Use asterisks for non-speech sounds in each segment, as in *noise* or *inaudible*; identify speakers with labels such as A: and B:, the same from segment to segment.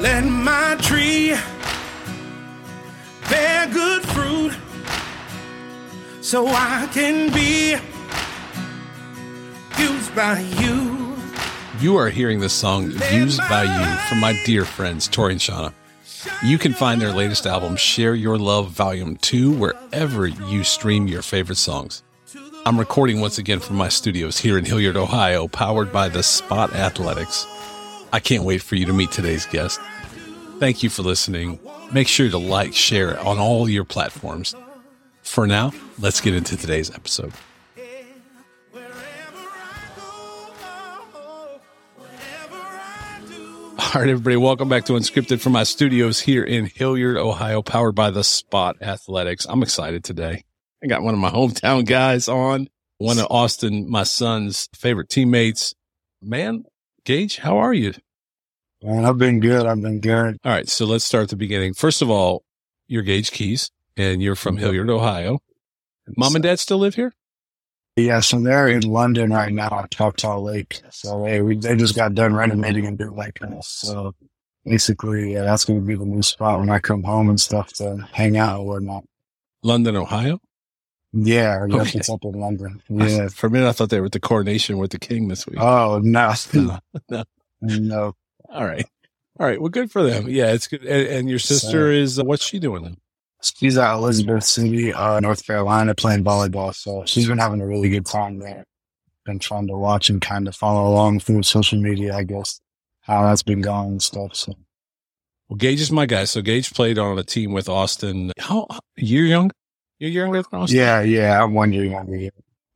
A: Let my tree bear good fruit so I can be used by you.
B: You are hearing the song Used by You from my dear friends Tori and Shauna. You can find their latest album, Share Your Love Volume 2, wherever you stream your favorite songs. I'm recording once again from my studios here in Hilliard, Ohio, powered by the Spot Athletics. I can't wait for you to meet today's guest. Thank you for listening. Make sure to like, share on all your platforms. For now, let's get into today's episode. All right, everybody, welcome back to Unscripted from my studios here in Hilliard, Ohio, powered by the Spot Athletics. I'm excited today. I got one of my hometown guys on, one of Austin, my son's favorite teammates. Man, Gage, how are you?
C: Man, I've been good. I've been good.
B: All right, so let's start at the beginning. First of all, you're Gage Keys, and you're from Hilliard, Ohio. Mom and dad still live here?
C: Yeah, so they're in London right now at Choctaw Lake. So they we, they just got done renovating a new lake house. So basically, yeah, that's going to be the new spot when I come home and stuff to hang out or whatnot.
B: London, Ohio?
C: Yeah, yes,
B: Okay.
C: it's up in London. *laughs* Yeah.
B: For a minute, I thought they were at the coronation with the king this week.
C: Oh no, *laughs*
B: No, no. All right. All right. Well, good for them. Yeah, it's good. And, and your sister is, uh, what's she doing?
C: She's at Elizabeth City, uh, North Carolina, playing volleyball. So she's been having a really good time there. Been trying to watch and kind of follow along through social media, I guess, how that's been going and stuff. So
B: Well, Gage is my guy. So Gage played on a team with Austin. How, you're young? You're younger than Austin?
C: yeah, yeah, I'm one year younger.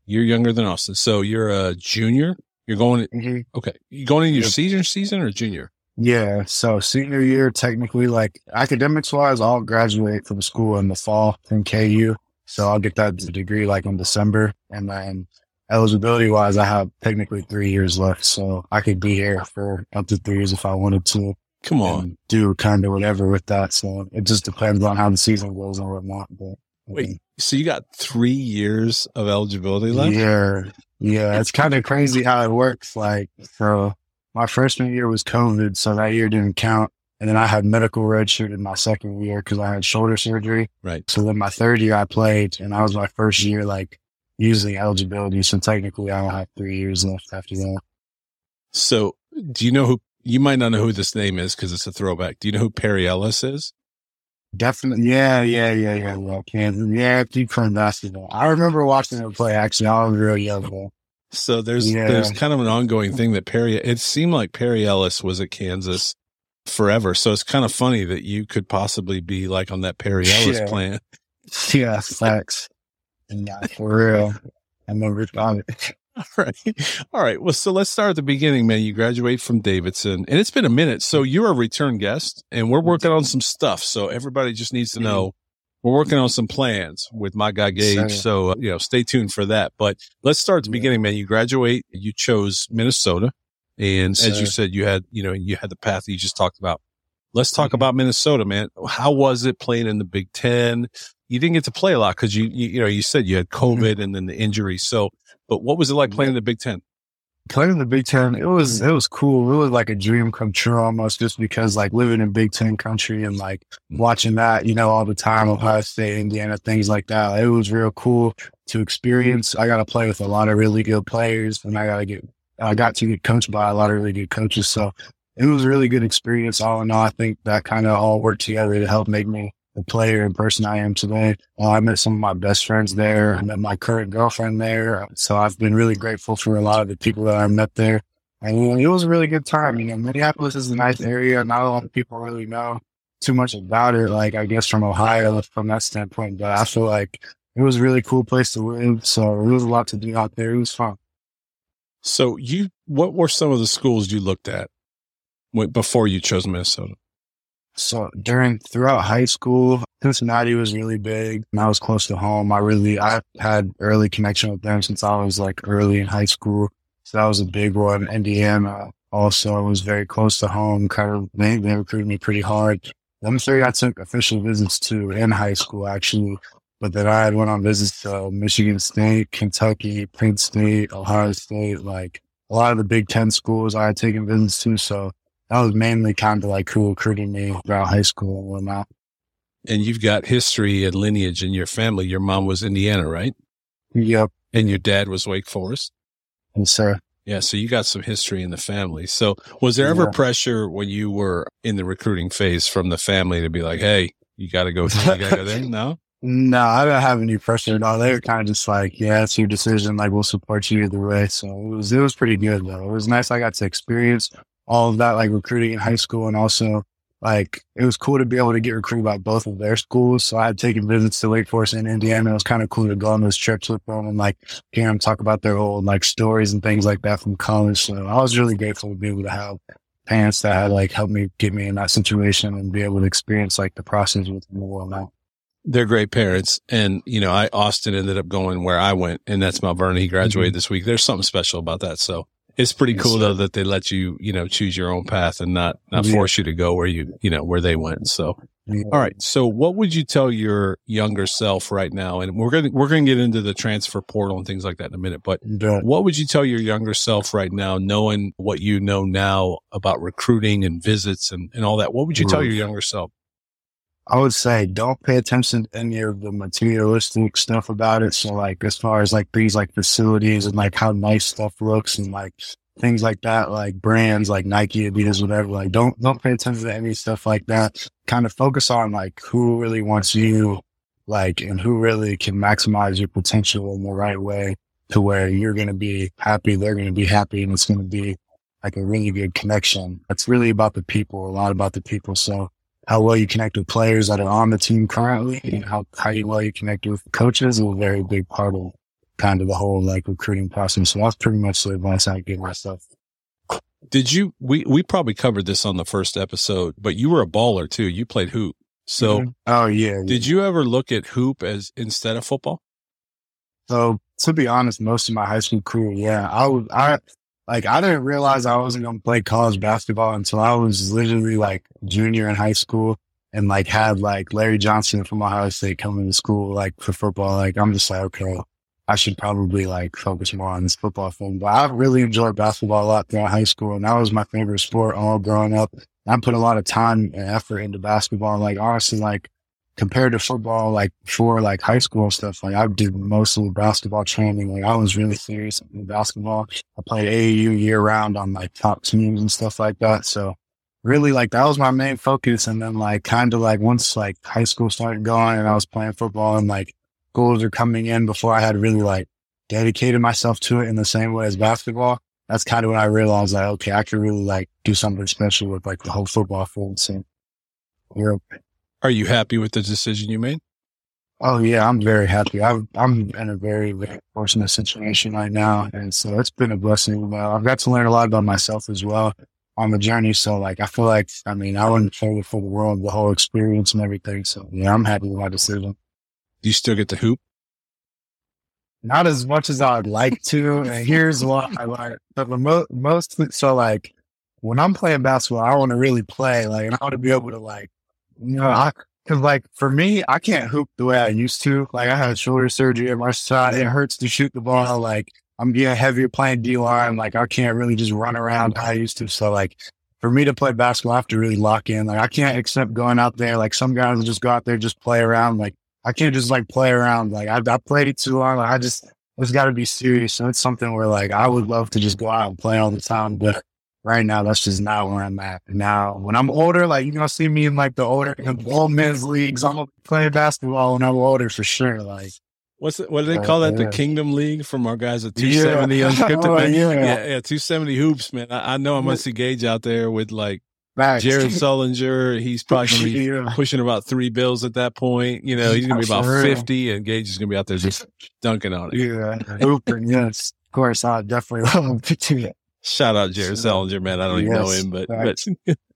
B: You're younger than Austin. So you're a junior? You're going,
C: Mhm.
B: okay. You going in your
C: Yep.
B: senior season or junior?
C: Yeah, so senior year, technically, like academics wise, I'll graduate from school in the fall from KU. So I'll get that degree like in December. And then eligibility wise, I have technically three years left. So I could be here for up to three years if I wanted to
B: Come on.
C: and do kind of whatever with that. So it just depends on how the season goes and whatnot. But
B: Wait, so you got three years of eligibility left?
C: Yeah. Yeah. It's kind of crazy how it works. Like, so my freshman year was COVID. So that year didn't count. And then I had medical red shirt in my second year because I had shoulder surgery.
B: Right.
C: So then my third year I played and I was my first year like using eligibility. So technically I don't have three years left after that.
B: So do you know who, you might not know who this name is because it's a throwback. Do you know who Perry Ellis is?
C: Definitely. Yeah. Yeah. Yeah. Yeah. Well, Kansas. Yeah. Deep current basketball. I remember watching him play actually. I was real young. Though.
B: So there's
C: Yeah.
B: there's kind of an ongoing thing that Perry. It seemed like Perry Ellis was at Kansas forever. So it's kind of funny that you could possibly be like on that Perry *laughs* Ellis
C: Yeah.
B: plan.
C: Yeah. Facts. Yeah. For real. I remember it. *laughs*
B: All right, all right. Well, so let's start at the beginning, man. You graduate from Davidson, and it's been a minute. So mm-hmm. you're a return guest, and we're working mm-hmm. on some stuff. So everybody just needs to mm-hmm. know we're working on some plans with my guy Gage. So uh, you know, stay tuned for that. But let's start at the beginning, man. You graduate. You chose Minnesota. And as you said, you had, you know, you had the path that you just talked about. Let's talk
C: Mhm.
B: about Minnesota, man. How was it playing in the Big Ten? You didn't get to play a lot because you, you, you know, you said you had
C: Mm-hmm.
B: COVID and then the injury. So, but what was it like playing in the Big Ten?
C: Playing in the Big Ten, it was it was cool. It was like a dream come true almost, just because like living in Big Ten country and like watching that, you know, all the time, Ohio State, Indiana, things like that. It was real cool to experience. I got to play with a lot of really good players, and I got to get I got to get coached by a lot of really good coaches. So it was a really good experience. All in all, I think that kind of all worked together to help make me the player and person I am today. Uh, I met some of my best friends there. I met my current girlfriend there. So I've been really grateful for a lot of the people that I met there. And you know, it was a really good time. You know, Minneapolis is a nice area. Not a lot of people really know too much about it. Like I guess from Ohio, from that standpoint. But I feel like it was a really cool place to live. So there was a lot to do out there. It was fun.
B: So you, what were some of the schools you looked at before you chose Minnesota?
C: So during throughout high school, Cincinnati was really big and I was close to home. I really I had early connection with them since I was like early in high school. So that was a big one. Indiana also was very close to home. Kind of they, they recruited me pretty hard. Them three I took official visits to in high school actually. But then I had went on visits to Michigan State, Kentucky, Penn State, Ohio State, like a lot of the Big Ten schools I had taken visits to. So that was mainly kind of like who recruited me throughout high school and whatnot.
B: And you've got history and lineage in your family. Your mom was Indiana, right?
C: Yep.
B: And your dad was Wake Forest.
C: Yes, sir.
B: Yeah. So you got some history in the family. So was there ever
C: Yeah.
B: pressure when you were in the recruiting phase from the family to be like, Hey, you got to go, you got to go there? *laughs* No.
C: No, I do not have any pressure at all. They were kind of just like, yeah, it's your decision. Like, we'll support you either way. So it was, it was pretty good though. It was nice. I got to experience all of that, like recruiting in high school. And also like, it was cool to be able to get recruited by both of their schools. So I had taken visits to Wake Forest and Indiana. It was kind of cool to go on those trips with them and like hear them talk about their old like stories and things like that from college. So I was really grateful to be able to have parents that had like helped me get me in that situation and be able to experience like the process with them and now.
B: They're great parents. And, you know, I, Austin ended up going where I went and that's Mount Vernon. He graduated mm-hmm. this week. There's something special about that. So it's pretty cool though that they let you, you know, choose your own path and not, not
C: Yeah.
B: force you to go where you, you know, where they went. So, all right. So what would you tell your younger self right now? And we're going to, we're to get into the transfer portal and things like that in a minute, but
C: But
B: what would you tell your younger self right now, knowing what you know now about recruiting and visits and, and all that? What would you tell your younger self?
C: I would say don't pay attention to any of the materialistic stuff about it. So like as far as like these like facilities and like how nice stuff looks and like things like that, like brands like Nike, Adidas, whatever, like don't don't pay attention to any stuff like that. Kind of focus on like who really wants you, like and who really can maximize your potential in the right way to where you're gonna be happy, they're gonna be happy, and it's gonna be like a really good connection. It's really about the people, a lot about the people. So how well you connect with players that are on the team currently and how, how well you connect with coaches is a very big part of kind of the whole like recruiting process. So that's pretty much the advice I give myself.
B: Did you, we, we probably covered this on the first episode, but you were a baller too. You played hoop. So mm-hmm.
C: oh yeah.
B: did you ever look at hoop as instead of football?
C: So to be honest, most of my high school career, yeah, I was, I, like, I didn't realize I wasn't going to play college basketball until I was literally like junior in high school and like had like Larry Johnson from Ohio State coming to school, like for football. Like, I'm just like, okay, I should probably like focus more on this football thing. But I really enjoyed basketball a lot throughout high school and that was my favorite sport all growing up. I put a lot of time and effort into basketball. Like, honestly, like, compared to football, like before like high school stuff, like I did mostly basketball training. Like I was really serious in basketball. I played AAU year round on like top teams and stuff like that. So really like that was my main focus. And then like kind of like once like high school started going and I was playing football and like goals are coming in before I had really like dedicated myself to it in the same way as basketball. That's kind of when I realized like, okay, I could really like do something special with like the whole football field scene. Europe.
B: Are you happy with the decision you made?
C: Oh yeah, I'm very happy. I'm I'm in a very very fortunate situation right now, and so it's been a blessing. Well, I've got to learn a lot about myself as well on the journey. So like, I feel like I mean, I wouldn't trade it for the world, the whole experience and everything. So yeah, I'm happy with my decision.
B: Do you still get the hoop?
C: Not as much as I'd like to, and here's why I like. But most so like when I'm playing basketball, I want to really play. Like, and I want to be able to like, you know, I Cause like for me, I can't hoop the way I used to. Like I had shoulder surgery at my side. It hurts to shoot the ball. Like I'm getting heavier playing D line. Like I can't really just run around how I used to. So like for me to play basketball, I have to really lock in. Like I can't accept going out there. Like some guys will just go out there, just play around. Like I can't just like play around. Like I, I played it too long. Like I just, it's got to be serious. So it's something where like I would love to just go out and play all the time. But right now, that's just not where I'm at. Now, when I'm older, like you're gonna see me in like the older *laughs* the old men's leagues. I'm gonna be playing basketball when I'm older for sure. Like
B: What's it, what do they call that? The. Kingdom League from our guys at
C: Yeah.
B: 270 unscripted. *laughs*
C: Oh, yeah.
B: yeah, yeah, 270 hoops, man. I, I know I'm gonna see Gage out there with like
C: facts.
B: Jared *laughs* Sullinger. He's probably
C: yeah.
B: pushing about three bills at that point. You know, he's gonna be about 50, and Gage is gonna be out there just dunking on it.
C: Yeah, hooping. Yes, of course. I definitely love to do that.
B: Shout out Jared Sullinger, man. I don't even know him, but,
C: facts.
B: but *laughs*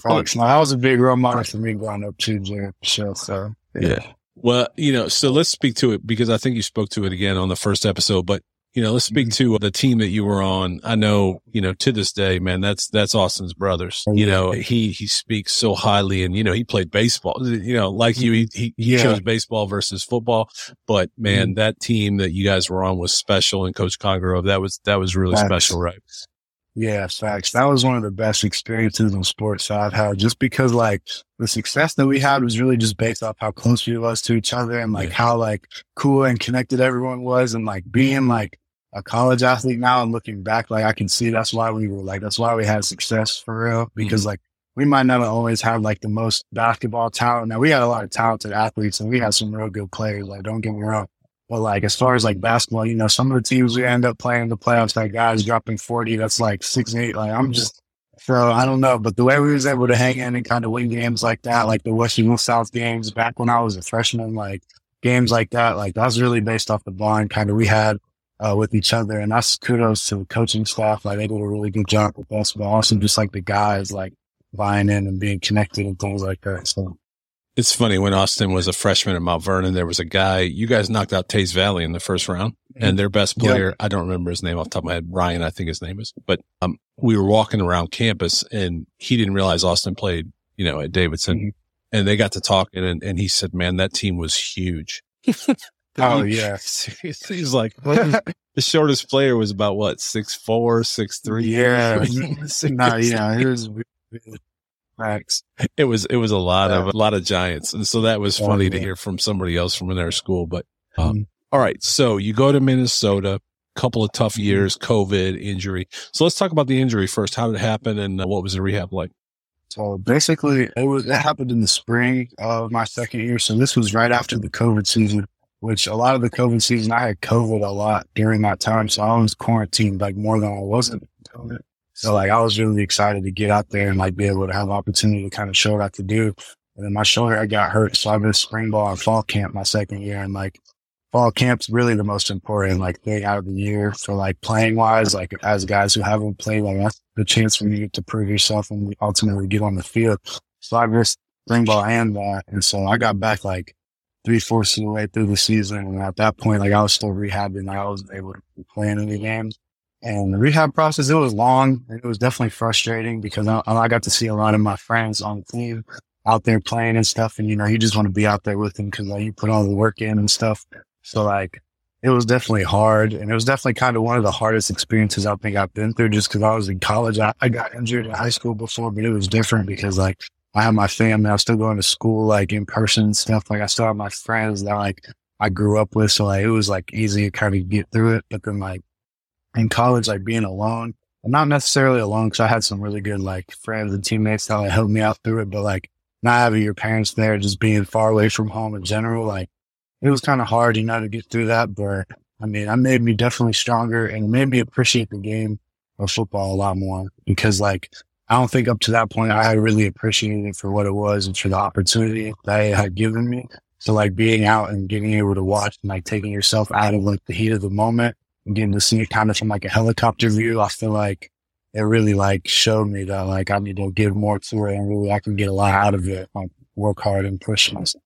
C: Facts. That was a big role model for me growing up too, Jared. Sure. So
B: Yeah. Well, you know, so let's speak to it because I think you spoke to it again on the first episode, but you know, let's speak mm-hmm. to the team that you were on. I know, you know, to this day, man, that's, that's Austin's brothers. Oh, you know, he, he speaks so highly and, you know, he played baseball, you know, like you, he, mm-hmm. he
C: Yeah.
B: chose baseball versus football. But man, mm-hmm. that team that you guys were on was special and Coach Congrove, that was, that was really special, right?
C: Yeah, facts. That was one of the best experiences in sports I've had just because like the success that we had was really just based off how close we was to each other and like how like cool and connected everyone was and like being like a college athlete now and looking back, like I can see that's why we were like, that's why we had success for real because mm-hmm. like we might not always have like the most basketball talent. Now we had a lot of talented athletes and we had some real good players. Like don't get me wrong. But like as far as like basketball, you know, some of the teams we end up playing the playoffs, that guys dropping 40, that's like six, eight. Like I'm just so I don't know. But the way we was able to hang in and kind of win games like that, like the Western South games back when I was a freshman, like games like that, like that's really based off the bond kind of we had uh, with each other. And that's kudos to the coaching staff. Like they did a really good job with us, but also just like the guys like buying in and being connected and things like that. So
B: it's funny when Austin was a freshman at Mount Vernon, there was a guy, you guys knocked out Teays Valley in the first round and their best player, yeah. I don't remember his name off the top of my head, Ryan, I think his name is, but, um, we were walking around campus and he didn't realize Austin played, you know, at Davidson mm-hmm. and they got to talking and, and he said, man, that team was huge. *laughs*
C: oh *laughs* yeah.
B: He's like, *laughs* the shortest player was about what, six, four, six, three.
C: Yeah. no, yeah. It was, Max.
B: It was it was a lot yeah. of a lot of giants, and so that was funny to hear from somebody else from another school. But um, mm-hmm. all right, so you go to Minnesota, couple of tough mm-hmm. years, COVID, injury. So let's talk about the injury first. How did it happen, and uh, what was the rehab like?
C: So basically, it was it happened in the spring of my second year. So this was right after the COVID season, which a lot of the COVID season I had COVID a lot during that time, so I was quarantined like more than I wasn't. So like I was really excited to get out there and like be able to have opportunity to kind of show what I could do. And then my shoulder, I got hurt. So I missed spring ball and fall camp my second year. And like fall camp's really the most important like thing out of the year for like playing wise, like as guys who haven't played, like that's the chance for you to prove yourself and ultimately get on the field. So I missed spring ball and that. And so I got back like three fourths of the way through the season. And at that point, like I was still rehabbing. Like I wasn't able to play in any games. And the rehab process, it was long and it was definitely frustrating because I, I, got to see a lot of my friends on the team out there playing and stuff. And, you know, you just want to be out there with them because like, you put all the work in and stuff. So like, it was definitely hard. And it was definitely kind of one of the hardest experiences I think I've been through just because I was in college. I, I got injured in high school before, but it was different because like I have my family. I was still going to school like in person and stuff. Like I still have my friends that like I grew up with. So like it was like easy to kind of get through it. But then like in college, like being alone, I'm not necessarily alone because I had some really good like friends and teammates that like, helped me out through it. But like not having your parents there, just being far away from home in general, like it was kind of hard, you know, to get through that. But I mean, it made me definitely stronger and made me appreciate the game of football a lot more because like I don't think up to that point I had really appreciated it for what it was and for the opportunity that it had given me. So like being out and getting able to watch and like taking yourself out of like the heat of the moment getting to see it kind of from like a helicopter view, I feel like it really like showed me that like I need to give more to it and really I can get a lot out of it. Like work hard and push myself.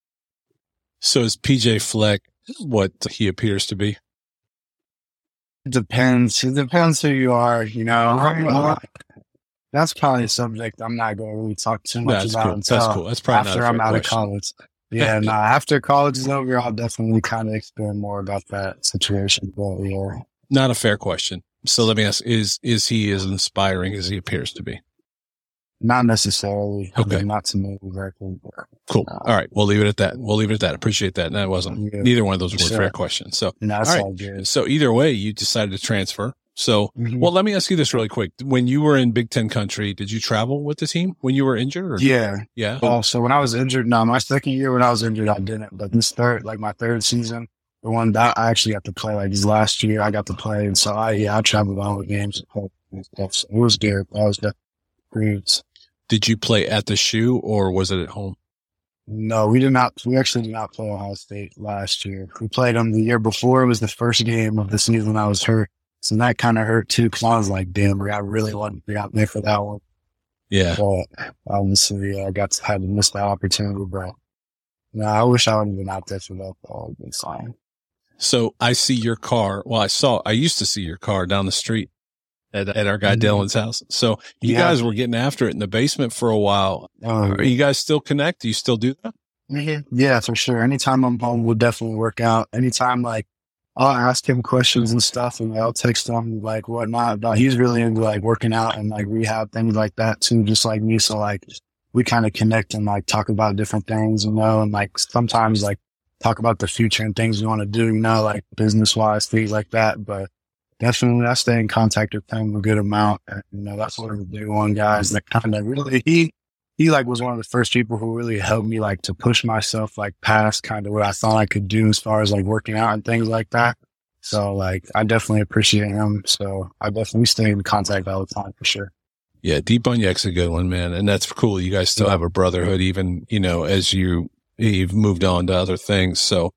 B: So is PJ Fleck what he appears to be?
C: It depends. It depends who you are, you know. That's probably a subject I'm not going to really talk too much
B: That's
C: about
B: cool.
C: until
B: That's cool. That's probably
C: after I'm out question. of college. Yeah, *laughs* no, after college is over, I'll definitely kind of explain more about that situation. But yeah.
B: Not a fair question. So let me ask, is, is he as inspiring as he appears to be?
C: Not necessarily.
B: Okay.
C: I mean, not to me directly.
B: Cool. Uh, all right. We'll leave it at that. We'll leave it at that. Appreciate that. And that wasn't, yeah, neither one of those were sure. fair questions. So,
C: no, all right. All good.
B: So either way, you decided to transfer. So, mm-hmm. well, let me ask you this really quick. When you were in Big Ten country, did you travel with the team when you were injured? Or?
C: Yeah.
B: Yeah.
C: Oh, so when I was injured, no, my second year when I was injured, I didn't. But this third, like my third season, the one that I actually got to play, like this last year, I got to play. And so I, yeah, I traveled all the games and stuff. So it was good. I was definitely
B: Did you play at the shoe or was it at home?
C: No, we did not. We actually did not play Ohio State last year. We played them the year before. It was the first game of the season when I was hurt. So that kind of hurt too, because I was like, damn, I really wanted to be out there for that one.
B: Yeah.
C: But obviously, I got to, have to miss that opportunity, but no, I wish I would have been out there for that. All been fine.
B: So I see your car. Well, I saw, I used to see your car down the street at, at our guy mm-hmm. Dylan's house. So you yeah. guys were getting after it in the basement for a while. Uh, Are you guys still connect? Do you still do that?
C: Mm-hmm. Yeah, for sure. Anytime I'm home, we'll definitely work out. Anytime like I'll ask him questions and stuff, and I'll text him like whatnot. He's really into like working out and like rehab things like that too, just like me. So like we kind of connect and like talk about different things, you know, and like sometimes like talk about the future and things we want to do, you know, like business wise, things like that. But definitely I stay in contact with him a good amount. And, you know, that's of the big one guys that kind of really, he, he like was one of the first people who really helped me like to push myself like past kind of what I thought I could do as far as like working out and things like that. So like I definitely appreciate him. So I definitely stay in contact all the time for sure.
B: Yeah, Deep Bunyak's a good one, man. And that's cool. You guys still yeah. have a brotherhood even, you know, as you you've moved on to other things. So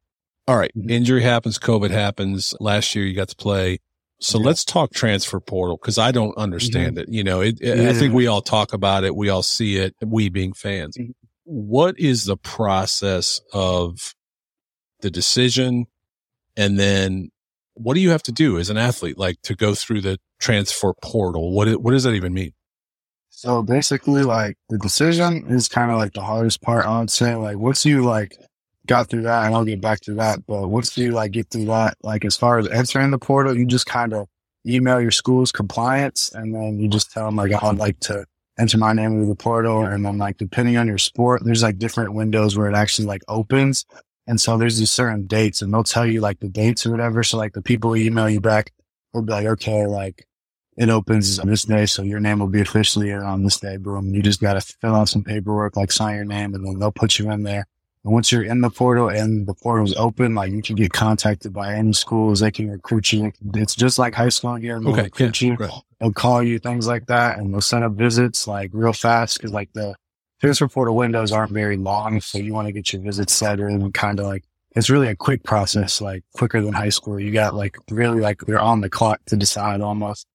B: all right, mm-hmm. injury happens, COVID happens. Last year you got to play so yeah. let's talk transfer portal because I don't understand mm-hmm. it. You know, it, yeah. I think we all talk about it. We all see it. We being fans. Mm-hmm. What is the process of the decision? And then what do you have to do as an athlete, like to go through the transfer portal? What, what does that even mean?
C: So basically, like the decision is kind of like the hardest part. I would say, like once you like got through that, and I'll get back to that. But once you like get through that, like as far as entering the portal, you just kind of email your school's compliance, and then you just tell them like I'd like to enter my name into the portal, and then like depending on your sport, there's like different windows where it actually like opens, and so there's these certain dates, and they'll tell you like the dates or whatever. So like the people email you back will be like, okay, like it opens on this day, so your name will be officially on this day. Boom. You just got to fill out some paperwork, like sign your name, and then they'll put you in there. And once you're in the portal and the portal's open, like you can get contacted by any schools. They can recruit you. It's just like high school here. They'll okay, recruit yeah, you. Right. They'll call you, things like that. And they'll send up visits like real fast. Cause like the transfer portal windows aren't very long. So you want to get your visits set and kind of like, it's really a quick process, like quicker than high school. You got like really like you're on the clock to decide almost.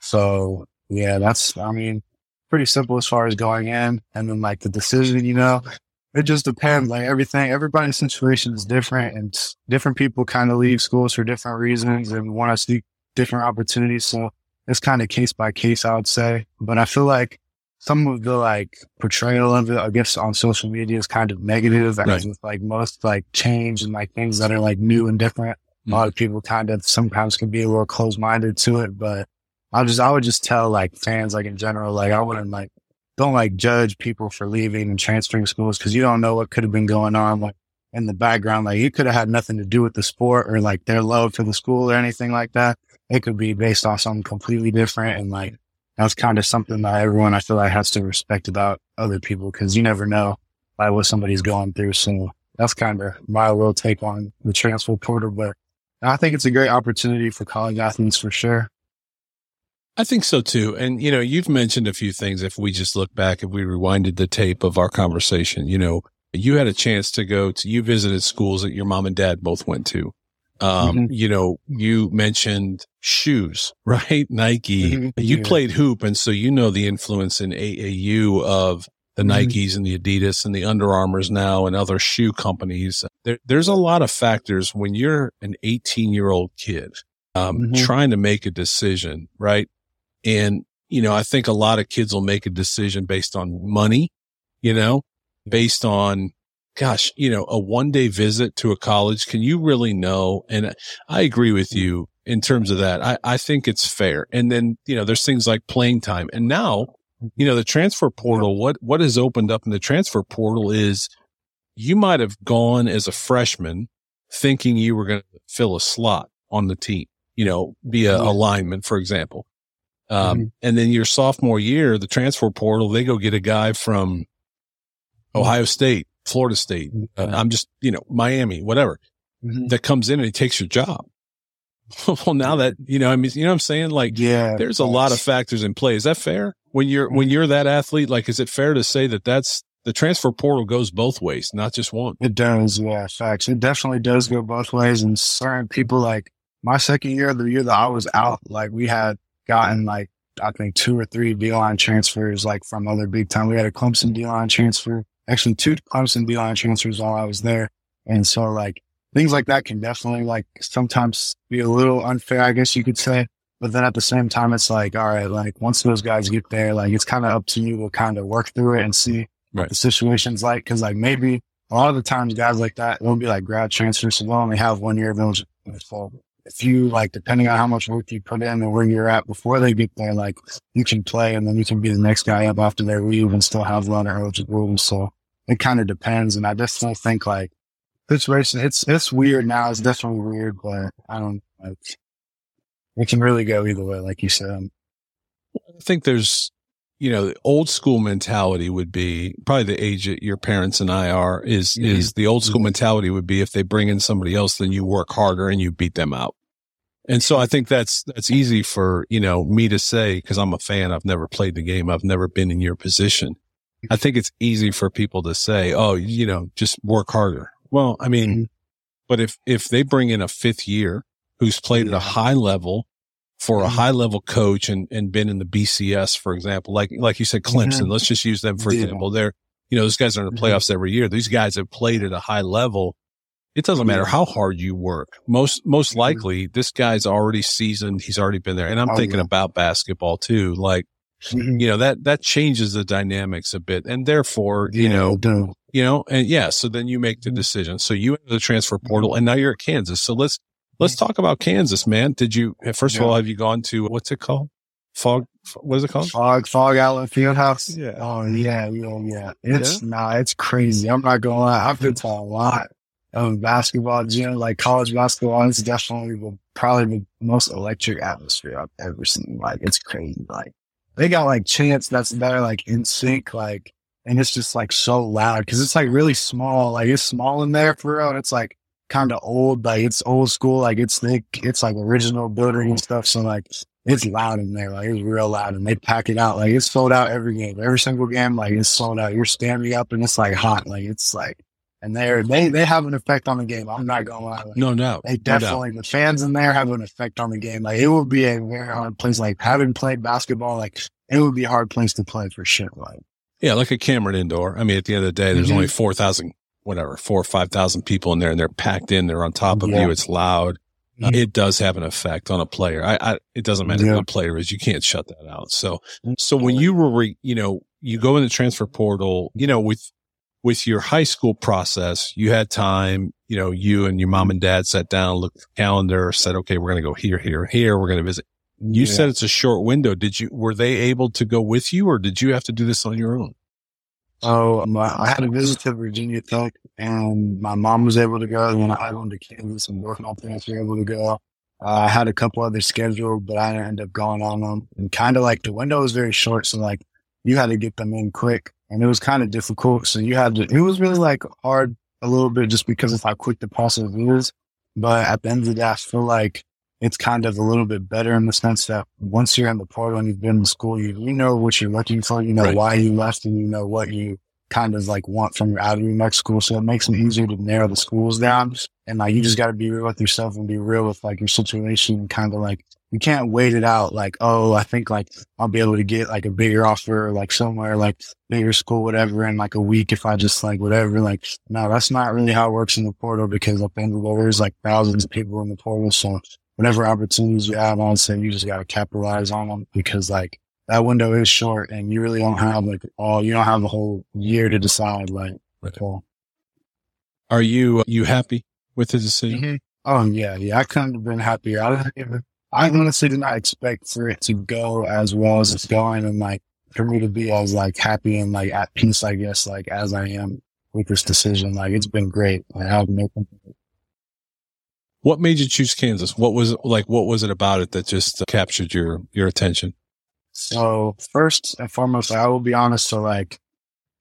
C: So yeah, that's, I mean, pretty simple as far as going in and then like the decision, you know, it just depends. Like everything, everybody's situation is different and different people kind of leave schools for different reasons and want to seek different opportunities. So it's kind of case by case, I would say. But I feel like some of the like portrayal of it, I guess on social media is kind of negative right. as with like most like change and like things that are like new and different. Mm-hmm. A lot of people kind of sometimes can be a little closed minded to it, but I just, I would just tell like fans, like in general, like I wouldn't like don't like judge people for leaving and transferring schools because you don't know what could have been going on like in the background. Like you could have had nothing to do with the sport or like their love for the school or anything like that. It could be based on something completely different. And like that's kind of something that everyone I feel like has to respect about other people because you never know like what somebody's going through. So that's kind of my little take on the transfer portal. But I think it's a great opportunity for college athletes for sure.
B: I think so too. And, you know, you've mentioned a few things. If we just look back, if we rewinded the tape of our conversation, you know, you had a chance to go to, you visited schools that your mom and dad both went to. Um, mm-hmm. you know, you mentioned shoes, *laughs* right? Nike. Mm-hmm. You yeah. played hoop. And so you know the influence in AAU of the mm-hmm. Nikes and the Adidas and the Under Armours now and other shoe companies. There, there's a lot of factors when you're an 18 year old kid, um, mm-hmm. trying to make a decision, right? And, you know, I think a lot of kids will make a decision based on money, you know, based on, gosh, you know, a one day visit to a college. Can you really know? And I agree with you in terms of that. I, I think it's fair. And then, you know, there's things like playing time. And now, you know, the transfer portal, what, what has opened up in the transfer portal is you might have gone as a freshman thinking you were going to fill a slot on the team, you know, via alignment, for example. Um, mm-hmm. and then your sophomore year, the transfer portal, they go get a guy from Ohio State, Florida State. Uh, I'm just, you know, Miami, whatever mm-hmm. that comes in and he takes your job. *laughs* well, now that, you know, I mean, you know what I'm saying? Like, yeah, there's a lot of factors in play. Is that fair? When you're, when mm-hmm. you're that athlete, like, is it fair to say that that's the transfer portal goes both ways, not just one?
C: It does. Yeah. Facts. It definitely does go both ways. And certain people like my second year, the year that I was out, like we had gotten like I think two or three D line transfers like from other big time. We had a Clemson D line transfer, actually two Clemson D line transfers while I was there. And so like things like that can definitely like sometimes be a little unfair, I guess you could say. But then at the same time, it's like, all right, like once those guys get there, like it's kind of up to you to kind of work through it and see right. what the situation's like. Cause like maybe a lot of the times guys like that, they'll be like grad transfers. So they'll only have one year of eligibility. If you like, depending on how much work you put in and where you're at before they get there, like you can play and then you can be the next guy up after they leave and still have a lot of eligibility. So it kind of depends. And I definitely think like this race, it's, it's weird now. It's definitely weird, but I don't like, it can really go either way, like you said.
B: I think there's, you know, the old school mentality would be probably the age that your parents and I are is, mm-hmm. is the old school mm-hmm. mentality would be if they bring in somebody else, then you work harder and you beat them out. And so I think that's, that's easy for, you know, me to say, cause I'm a fan. I've never played the game. I've never been in your position. I think it's easy for people to say, Oh, you know, just work harder. Well, I mean, mm-hmm. but if, if they bring in a fifth year who's played at a high level for a mm-hmm. high level coach and, and been in the BCS, for example, like, like you said, Clemson, mm-hmm. let's just use them for example. They're, you know, those guys are in the mm-hmm. playoffs every year. These guys have played at a high level. It doesn't matter how hard you work. Most, most likely this guy's already seasoned. He's already been there. And I'm oh, thinking yeah. about basketball too. Like, you know, that, that changes the dynamics a bit. And therefore, yeah, you know, you know, and yeah, so then you make the decision. So you enter the transfer portal and now you're at Kansas. So let's, Let's talk about Kansas, man. Did you, first of all, have you gone to, what's it called? Fog, what is it called?
C: Fog, Phog Allen Fieldhouse. Yeah. Oh, yeah, yeah, yeah. It's, yeah? nah, it's crazy. I'm not going to lie. I've been to a lot of basketball gym, like college basketball. It's definitely the, probably the most electric atmosphere I've ever seen. Like, it's crazy. Like, they got like chants that's there, like in sync, like, and it's just like so loud because it's like really small. Like, it's small in there for real. And it's like, kind of old, like it's old school, like it's thick, it's like original building and stuff. So like it's loud in there, like it's real loud, and they pack it out. Like it's sold out every game, every single game, like it's sold out. You're standing up and it's like hot, like it's like, and they're they they have an effect on the game. I'm not gonna lie, like,
B: no, no,
C: they definitely no the fans in there have an effect on the game. Like it would be a very hard place. Like having played basketball, like it would be a hard place to play for sure. Like
B: yeah, like a Cameron Indoor. I mean, at the end of the day, there's mm-hmm. only four thousand whatever, four or 5,000 people in there and they're packed in. They're on top of yeah. you. It's loud. Uh, it does have an effect on a player. I, I it doesn't matter yeah. who the player is. You can't shut that out. So, so when you were, re, you know, you go in the transfer portal, you know, with, with your high school process, you had time, you know, you and your mom and dad sat down, looked at the calendar, said, okay, we're going to go here, here, here. We're going to visit. You yeah. said it's a short window. Did you, were they able to go with you or did you have to do this on your own?
C: So I had a visit to Virginia Tech and my mom was able to go. And then I went to Kansas and my parents were able to go. Uh, I had a couple other scheduled, but I didn't end up going on them. And kind of like the window was very short. So like you had to get them in quick and it was kind of difficult. So you had to, it was really like hard a little bit just because of how quick the process is. But at the end of the day, I feel like it's kind of a little bit better in the sense that once you're in the portal and you've been in school, you, you know what you're looking for, you know right. why you left and you know what you kind of like want from your out of your next school. So it makes it easier to narrow the schools down. And like, you just got to be real with yourself and be real with like your situation and kind of like, you can't wait it out. Like, oh, I think like I'll be able to get like a bigger offer, like somewhere like bigger school, whatever, in like a week if I just like whatever. Like, no, that's not really how it works in the portal because at the end of the day, there's like thousands of people in the portal. So whatever opportunities you have on say, you just got to capitalize on them because like that window is short and you really don't have like all, you don't have a whole year to decide like right. all.
B: Are you, uh, you happy with the decision? Mm-hmm.
C: Oh yeah. Yeah. I couldn't have been happier. I didn't even, I honestly did not expect for it to go as well as it's going and like for me to be as like happy and like at peace, I guess, like as I am with this decision. Like it's been great. Like I have no.
B: What made you choose Kansas? What was like? What was it about it that just uh, captured your your attention?
C: So first and foremost, I will be honest. So like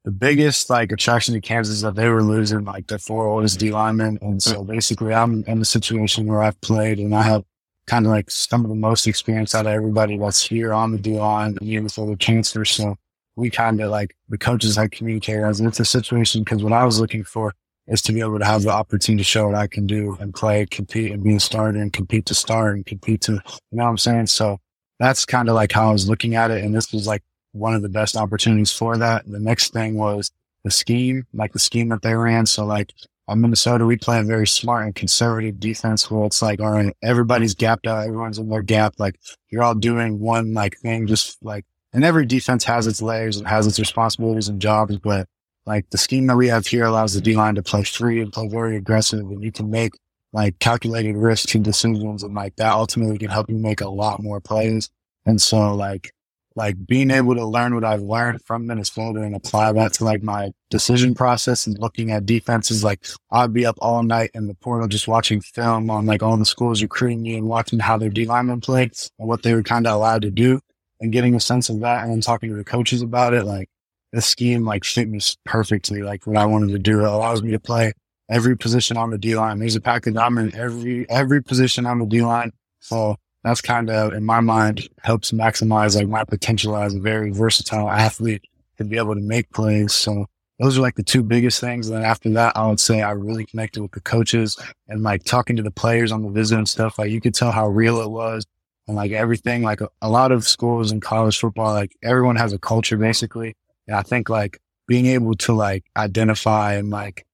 C: the biggest like attraction to Kansas is that they were losing like their four oldest D linemen, and so mm. basically I'm in the situation where I've played and I have kind of like some of the most experience out of everybody that's here on the D line, even for the transfer. So we kind of like the coaches I communicate as it's a situation because what I was looking for is to be able to have the opportunity to show what I can do and play, compete and be a starter and compete to start and compete to, you know what I'm saying? So that's kind of like how I was looking at it. And this was like one of the best opportunities for that. The next thing was the scheme, like the scheme that they ran. So like on Minnesota, we play a very smart and conservative defense where it's like, all right, everybody's gapped out. Everyone's in their gap. Like you're all doing one like thing, just like, and every defense has its layers and has its responsibilities and jobs, but like the scheme that we have here allows the D line to play free and play very aggressive and you can make like calculated risk decisions and like that ultimately can help you make a lot more plays. And so like, like being able to learn what I've learned from Minnesota and apply that to like my decision process and looking at defenses. Like I'd be up all night in the portal just watching film on like all the schools recruiting me and watching how their D linemen played and what they were kind of allowed to do and getting a sense of that and then talking to the coaches about it. Like the scheme like fit me perfectly, like what I wanted to do. It allows me to play every position on the D line. There's a package I'm in every every position on the D line. So that's kind of in my mind helps maximize like my potential as a very versatile athlete to be able to make plays. So those are like the two biggest things. And then after that, I would say I really connected with the coaches and like talking to the players on the visit and stuff. Like you could tell how real it was and like everything. Like a, a lot of schools in college football, like everyone has a culture basically. And I think like being able to like identify and like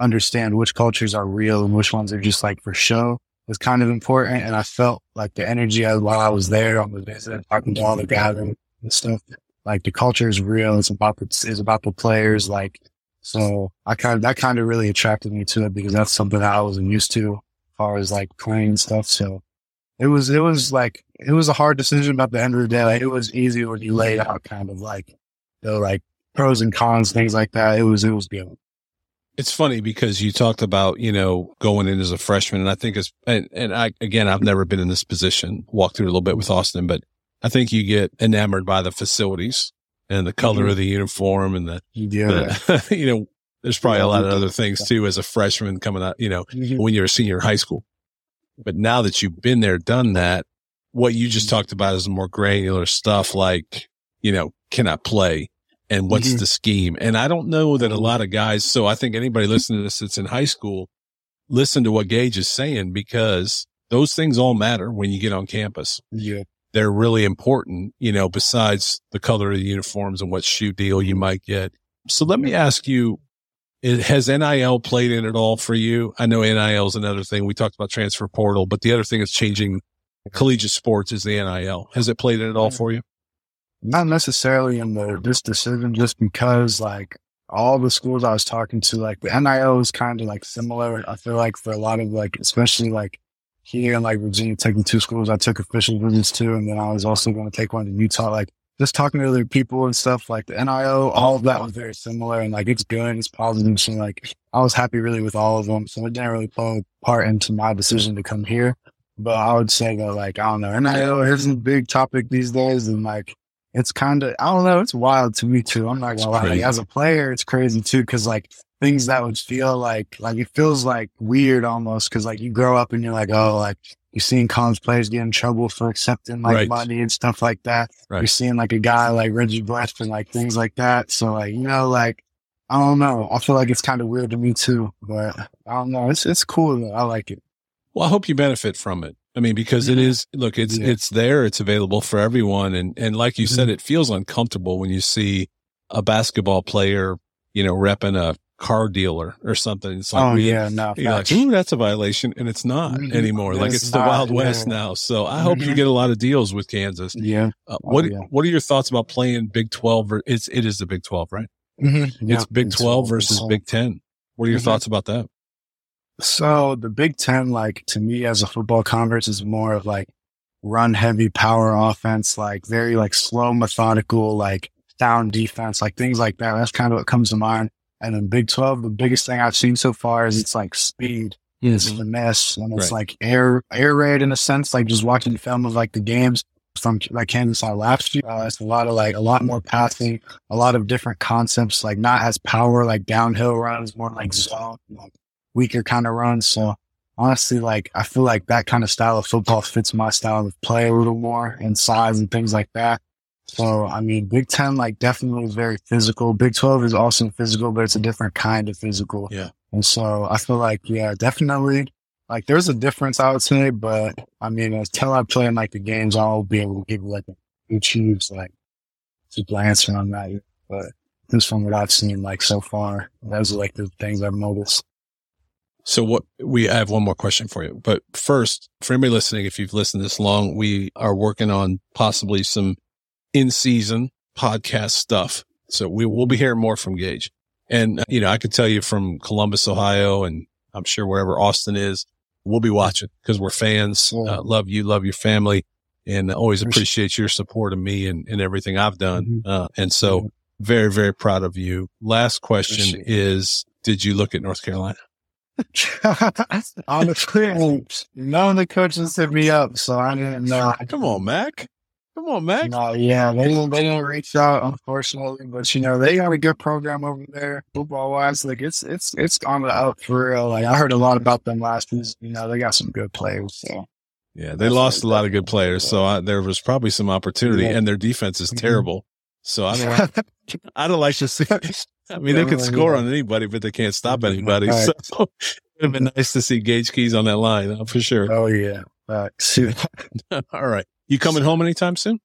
C: understand which cultures are real and which ones are just like for show was kind of important. And I felt like the energy while I was there on the visit, talking to all the gathering and stuff, like the culture is real. It's about the, it's about the players. Like, so I kind of, that kind of really attracted me to it because that's something that I wasn't used to as far as like playing stuff. So it was, it was like, it was a hard decision about the end of the day. Like, it was easy when you laid out kind of like like pros and cons, things like that. It was, it was good.
B: It's funny because you talked about, you know, going in as a freshman. And I think it's, and, and I, again, I've never been in this position, walked through a little bit with Austin, but I think you get enamored by the facilities and the color mm-hmm. of the uniform and the,
C: yeah.
B: The, *laughs* you know, there's probably yeah, a lot of other things too as a freshman coming out, you know, mm-hmm. when you're a senior in high school. But now that you've been there, done that, what you just mm-hmm. talked about is more granular stuff like, you know, can I play? And what's mm-hmm. the scheme. And I don't know that a lot of guys, so I think anybody listening to this that's in high school, listen to what Gage is saying because those things all matter when you get on campus.
C: Yeah.
B: They're really important, you know, besides the color of the uniforms and what shoe deal you might get. So let me ask you, has NIL played in at all for you? I know NIL is another thing. We talked about transfer portal, but the other thing is changing collegiate sports is the NIL. Has it played in at all for you?
C: Not necessarily in the this decision, just because like all the schools I was talking to, like the NIL is kind of like similar. I feel like for a lot of like, especially like here in like Virginia, taking two schools I took official visits to, and then I was also going to take one in Utah. Like just talking to other people and stuff, like the NIL, all of that was very similar, and like it's good, it's positive. So like I was happy really with all of them. So it didn't really play a part into my decision to come here. But I would say that like I don't know, NIL is a big topic these days, and like it's kind of I don't know. It's wild to me too. I'm not gonna lie. Like, as a player, it's crazy too because like things that would feel like like it feels like weird almost because like you grow up and you're like oh like you're seeing college players get in trouble for accepting like right. money and stuff like that. Right. You're seeing like a guy like Reggie Bush and like things like that. So like you know like I don't know. I feel like it's kind of weird to me too, but I don't know. It's it's cool though. I like it.
B: Well, I hope you benefit from it. I mean, because it is, look, it's, yeah. it's there. It's available for everyone. And, and like you mm-hmm. said, it feels uncomfortable when you see a basketball player, you know, repping a car dealer or something. It's like,
C: oh, yeah, no,
B: you're like, ooh, that's a violation. And it's not mm-hmm. anymore. like it's, the Wild yeah. West now. So I hope you mm-hmm. get a lot of deals with Kansas.
C: Yeah.
B: Uh, oh, what, oh, yeah. what are your thoughts about playing Big 12? Or, it's, it is the Big 12, right?
C: Mm-hmm.
B: It's Big 12 versus Big 10. What are your mm-hmm. thoughts about that?
C: So the Big Ten, like to me as a football conference is more of like run heavy power offense, like very like slow, methodical, like down defense, like things like that. That's kind of what comes to mind. And then Big 12, the biggest thing I've seen so far is it's like speed. Mm-hmm. It's finesse and it's right. like air, air raid in a sense, like just watching film of like the games from like Kansas I last year. Uh, it's a lot of like a lot more passing, a lot of different concepts, like not as power, like downhill runs, more like zone, like weaker kind of runs. So honestly, like I feel like that kind of style of football fits my style of play a little more and size and things like that. So I mean, Big Ten like definitely is very physical. Big Twelve is also physical, but it's a different kind of physical.
B: Yeah.
C: And so I feel like yeah, definitely like there's a difference I would say, but I mean until I play in like the games, I'll be able to give you like a choose like super answer on that. But just from what I've seen like so far, those are like the things I've noticed.
B: So what we I have one more question for you. But first, for anybody listening, if you've listened this long, we are working on possibly some in season podcast stuff. So we will be hearing more from Gage. And, you know, I could tell you from Columbus, Ohio, and I'm sure wherever Austin is, we'll be watching because we're fans. Uh, love you, love your family, and always appreciate your support of me and, and everything I've done.
C: Mm-hmm.
B: Uh, and so very, very proud of you. Last question is, did you look at North Carolina? *laughs*
C: Honestly, none of the coaches hit me up, so I didn't know.
B: Come on, Mac. Come on, Mac.
C: No, yeah, they didn't. They didn't reach out, unfortunately. But you know, they got a good program over there, football wise. Like it's it's it's on the up for real. Like I heard a lot about them last season. You know, they got some good players. So
B: yeah, they lost a lot of good players. So I, there was probably some opportunity, and their defense is mm-hmm. terrible. So I don't. I don't like to see. *laughs* I mean, they can score on anybody, but they can't stop anybody. *laughs* So it would have been nice to see Gage Keys on that line uh, for sure.
C: Oh yeah.
B: Uh, *laughs* *laughs* All right. You coming home anytime soon?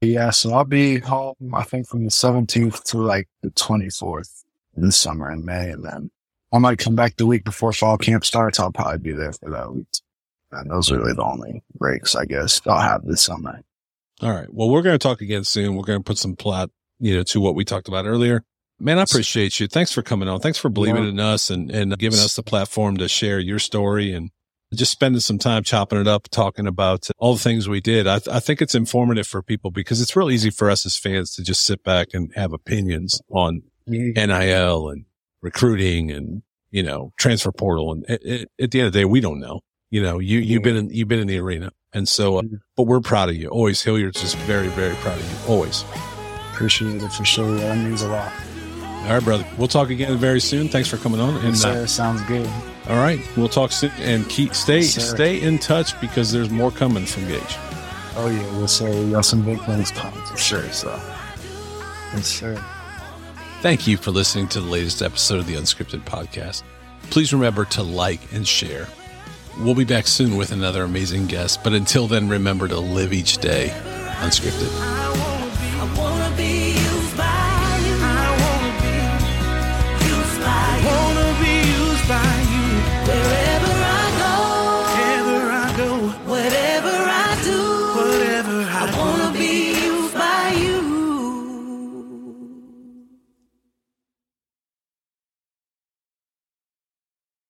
C: Yeah, so I'll be home, I think, from the 17th to like the 24th in the summer in May. And then I might come back the week before fall camp starts. I'll probably be there for that week. And those are really the only breaks, I guess, I'll have this summer.
B: All right. Well, we're going to talk again soon. We're going to put some plot, you know, to what we talked about earlier. Man, I appreciate you. Thanks for coming on. Thanks for believing yeah. in us and, and giving us the platform to share your story and just spending some time chopping it up, talking about all the things we did. I, th- I, think it's informative for people because it's real easy for us as fans to just sit back and have opinions on NIL and recruiting and, you know, transfer portal. And it, it, at the end of the day, we don't know, you know, you, you've been in, you've been in the arena. And so, uh, but we're proud of you. Always Hilliard's just very, very proud of you. Always.
C: Appreciate it for sure. That means a lot.
B: All right, brother. We'll talk again very soon. Thanks for coming on.
C: And uh, sounds good.
B: All right, we'll talk soon and keep stay yes, stay in touch because there's more coming from Gage.
C: Oh yeah, we'll say we got some big things coming for sure. So, yes, sir.
B: Thank you for listening to the latest episode of the Unscripted Podcast. Please remember to like and share. We'll be back soon with another amazing guest, but until then, remember to live each day unscripted.